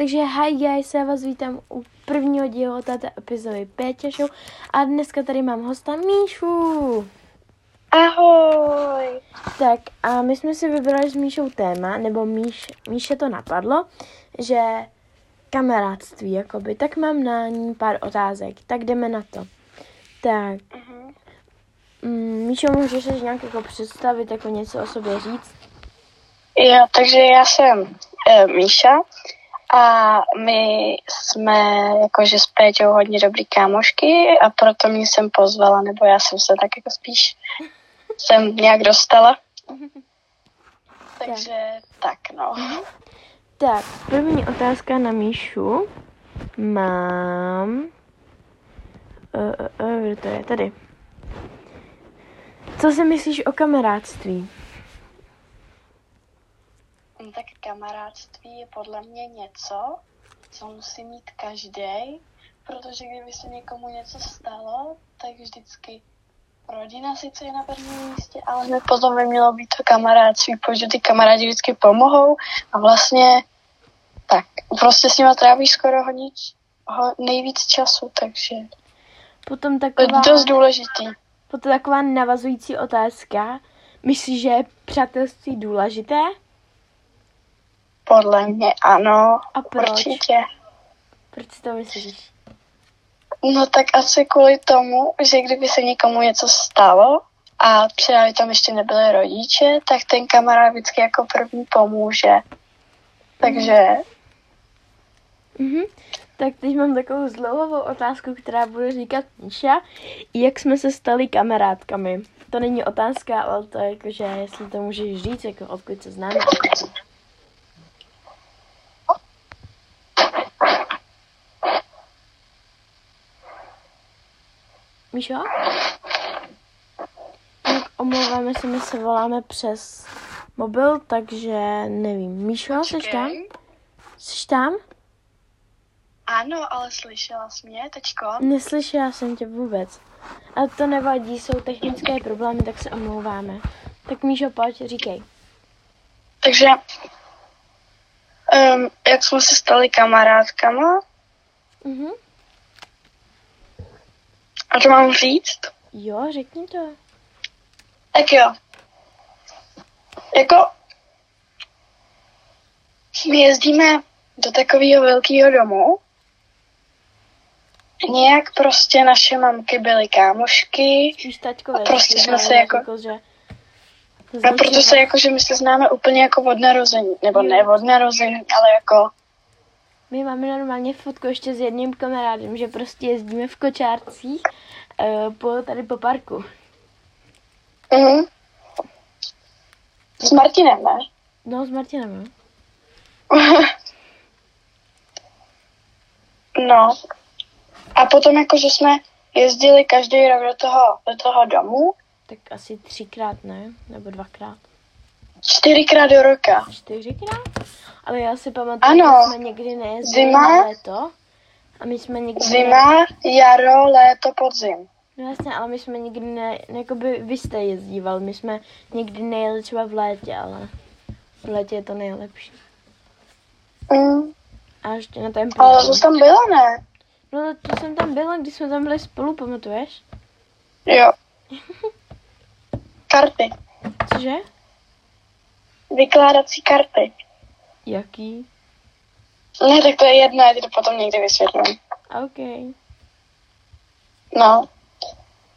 Takže hi guys, já vás vítám u prvního dílu této epizody Péťa Show a dneska tady mám hosta Míšu. Ahoj. Tak a my jsme si vybrali s Míšou téma, nebo Míš, Míše to napadlo, že kamarádství, jakoby, tak mám na ní pár otázek, tak jdeme na to. Tak, Uh-huh. mm, Míšo, můžeš se nějak jako představit, jako něco o sobě říct? Jo, takže já jsem e, Míša a my jsme jakože s Péťou hodně dobrý kámošky a proto mě jsem pozvala, nebo já jsem se tak jako spíš jsem nějak dostala. Takže tak no. Tak, první otázka na Míšu. Mám... Uh, uh, uh, kde to je? Tady. Co si myslíš o kamarádství? No, Tak kamarádství je podle mě něco, co musí mít každý, protože kdyby se někomu něco stalo, tak vždycky rodina sice je na prvním místě, ale hned potom by mělo být to kamarádství, protože ty kamarádi vždycky pomohou a vlastně tak, prostě s nima trávíš skoro hodně, ho, nejvíc času, takže Potom to je taková, dost důležitý. potom taková navazující otázka. Myslíš, že je přátelství důležité? Podle mě ano, A proč? určitě. Proč si to myslíš? No tak asi kvůli tomu, že kdyby se někomu něco stalo a třeba by tam ještě nebyly rodiče, tak ten kamarád vždycky jako první pomůže. Takže Mhm. Tak teď mám takovou zdlouhavou otázku, která bude říkat Míša. Jak jsme se stali kamarádkami? To není otázka, ale to je jako, že jestli to můžeš říct, jako odkud se známe. Míšo? Tak omlouváme se, my se voláme přes mobil, takže nevím. Míšo, jsi tam? Jsi tam? ano, ale slyšela jsi mě teďko? Neslyšela jsem tě vůbec. Ale to nevadí, jsou technické problémy, tak se omlouváme. Tak Míšo, pojď, říkej. Takže um, jak jsme se stali kamarádkama, Mhm. A to mám říct, Jo, řekni to. tak jo. Jako my jezdíme do takového velkého domu, Nějak prostě naše mamky byly kámošky taťkové. A prostě jsme se znali, jako- že... a proto se jako, že my se známe úplně jako od narození, nebo ne od narození, ale jako, My máme normálně fotku ještě s jedním kamarádem, že prostě jezdíme v kočárcích uh, po, tady po parku. mhm. S Martinem, ne? No, s Martinem, no. No. A potom jako, že jsme jezdili každý rok do toho, do toho domu, Tak asi třikrát, ne? Nebo dvakrát. Čtyřikrát do roka. Čtyřikrát? Ale já si pamatuju, Ano. že jsme někdy nejezdili Zima. na léto. A my jsme někdy... Zima, jaro, léto, podzim. No jasně, ale my jsme nikdy ne... Jakoby vy jste jezdíval, my jsme někdy nejeli třeba v létě, ale v létě je to nejlepší. Mm. A ještě na ten Ale to tam byla, ne? No to jsem tam byla, když jsme tam byli spolu, pamatuješ? Jo. Karty. Cože? Vykládací karty. Jaký? Ne, tak to je jedno, já ti to potom někdy vysvětlím. OK. No.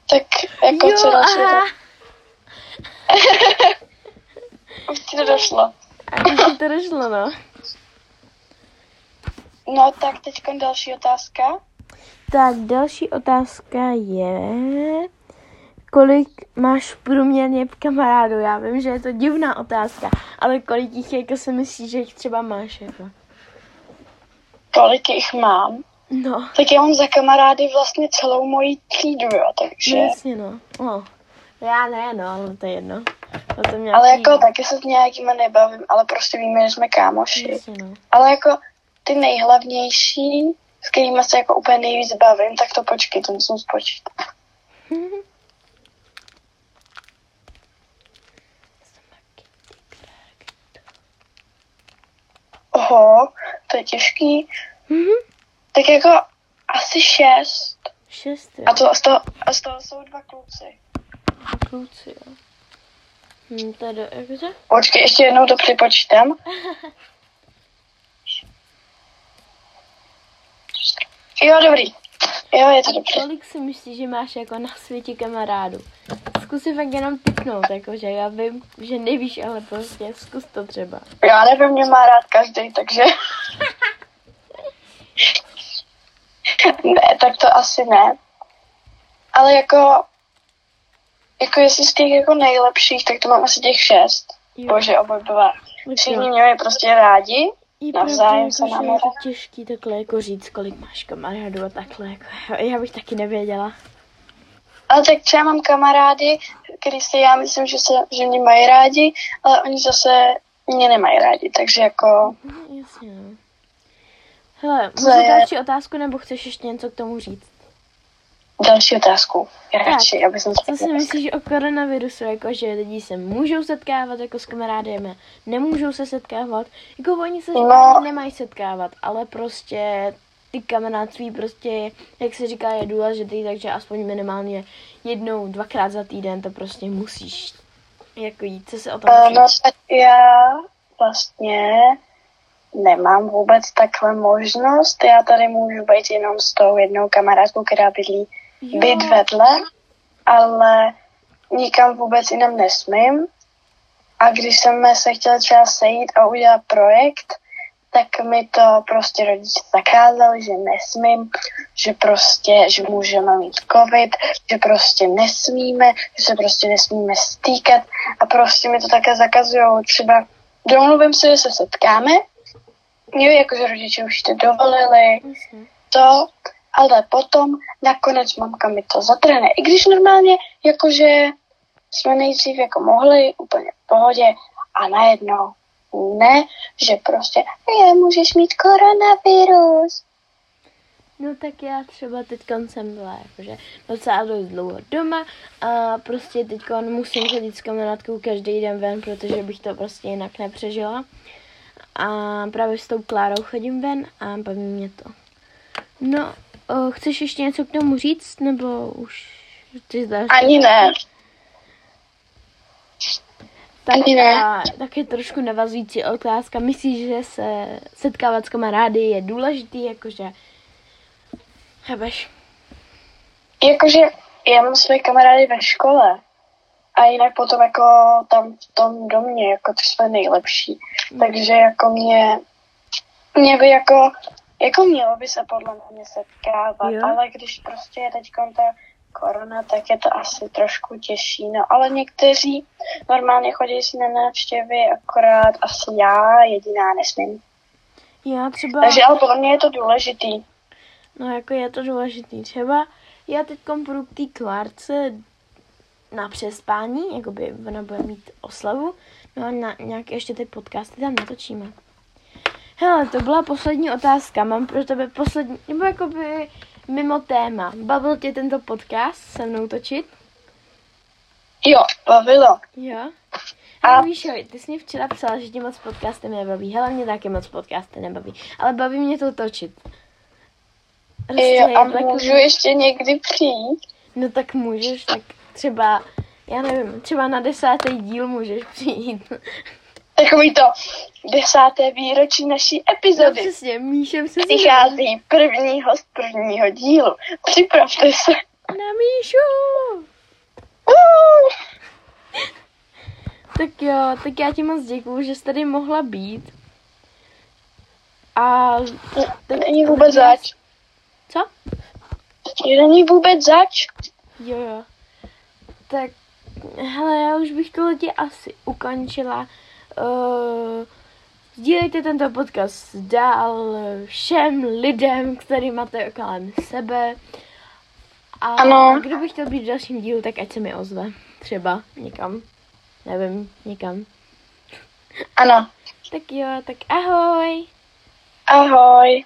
Tak jako co další? aha. Už ti to došlo. A už mi to došlo, no. No tak teď další otázka. Tak další otázka je, kolik máš průměrně kamarádů? Já vím, že je to divná otázka, ale kolik jich jako si myslíš, že jich třeba máš? Jako? Kolik jich mám? No, Tak já mám za kamarády vlastně celou moji třídu, jo, takže... no jasně no. no. Já ne, no, ale to je jedno. To nějaký... Ale jako taky se s nějakýma nebavím, ale prostě víme, že jsme kámoši. Jasně no. Ale jako ty nejhlavnější, s kterými se jako úplně nejvíc bavím, tak to počkej, to musím spočítat. Oho, to je těžký. Mhm. Tak jako asi šest. Šest, jo. A, to, z, toho, a z toho jsou dva kluci. Kluci, jo. Hm, do, jakože? Počkej, ještě jednou to připočítám. Jo, dobrý. Jo, je to dobře. Kolik si myslíš, že máš jako na světě kamarádu? Zkus si fakt jenom typnout, jakože já vím, že nevíš, ale prostě zkus to třeba. Já nevím, mě má rád každý, takže... ne, tak to asi ne. Ale jako... Jako jestli z těch jako nejlepších, tak to mám asi těch šest. Jo. Bože, obojbová. Tak Všichni mě mají prostě rádi. Je navzájem pravda, se jako, že je to těžký takhle jako říct, kolik máš kamarádů a takhle. Jako, já bych taky nevěděla. Ale tak třeba mám kamarády, který si já myslím, že, se, že mě mají rádi, ale oni zase mě nemají rádi, takže jako... No, jasně, no. Hele, můžu je? další otázku, nebo chceš ještě něco k tomu říct? Další otázku. Já Tak, radši, aby jsem Co si myslíš o koronavirusu, jako že lidi se můžou setkávat jako s kamarádem, nemůžou se setkávat, jako oni se No. nemají setkávat, ale prostě ty kamarádství prostě, jak se říká, je důležitý, takže aspoň minimálně jednou, dvakrát za týden to prostě musíš jako jít, co se o tom Uh, myslíš? no tak já vlastně nemám vůbec takhle možnost. Já tady můžu být jenom s tou jednou kamarádkou, která bydlí Byt vedle, ale nikam vůbec jinam nesmím. A když jsme se chtěli třeba sejít a udělat projekt, tak mi to prostě rodiče zakázali, že nesmím, že prostě, že můžeme mít covid, že prostě nesmíme, že se prostě nesmíme stýkat a prostě mi to také zakazují. Třeba domluvím se, že se setkáme, jo, jakože rodiče už to dovolili, Jasně. to, ale potom nakonec mamka mi to zatrhne. I když normálně, jakože jsme nejdřív jako mohli úplně v pohodě a najednou ne, že prostě je, můžeš mít koronavirus. No tak já třeba teď jsem byla jakože docela dost dlouho doma a prostě teď musím chodit s kamarádkou každý den ven, protože bych to prostě jinak nepřežila. A právě s tou Klárou chodím ven a baví mě to. No, o, chceš ještě něco k tomu říct, nebo už ty zdáš? Ani ne. Tak, ani ne. A taky trošku navazující otázka. Myslíš, že se setkávat s kamarády je důležitý, jakože... Chápeš? Jakože já mám své kamarády ve škole a jinak potom jako tam v tom domě, jako ty jsme nejlepší. Takže jako mě, mě by jako, jako mělo by se podle mě setkávat, Jo. ale když prostě je teď ta korona, tak je to asi trošku těžší. No ale někteří normálně chodí si na návštěvy, akorát asi já jediná nesmím. Já třeba... Takže ale podle mě je to důležitý. No jako je to důležitý. Třeba já teď půjdu k té Klárce na přespání, jakoby ona bude mít oslavu, no a na nějaké ještě ty podcasty tam natočíme. Hele, to byla poslední otázka. Mám pro tebe poslední, nebo jakoby mimo téma. Bavil tě tento podcast se mnou točit? Jo, bavilo. Jo. A- víš, jo, ty jsi mi včera psala, že tě moc podcasty nebaví. Hele, mě taky moc podcasty nebaví. Ale baví mě to točit. Prostě Jo, a to takový- můžu ještě někdy přijít? No tak můžeš, tak třeba, já nevím, třeba na desátý díl můžeš přijít. Takový to desáté výročí naší No epizody. přesně, Míšem se Přichází první host prvního dílu. Připravte se. Na Míšu! Uh! Tak jo, tak já ti moc děkuju, že jsi tady mohla být. A teď... Není vůbec zač. Co? Není vůbec zač. Jo, jo. Tak, hele, já už bych to lidi asi ukončila. Uh, sdílejte tento podcast dál všem lidem, který máte kolem sebe. A Ano. kdo by chtěl být v dalším dílu, tak ať se mi ozve. Třeba někam. Nevím, někam. Ano. Tak jo, tak ahoj. Ahoj.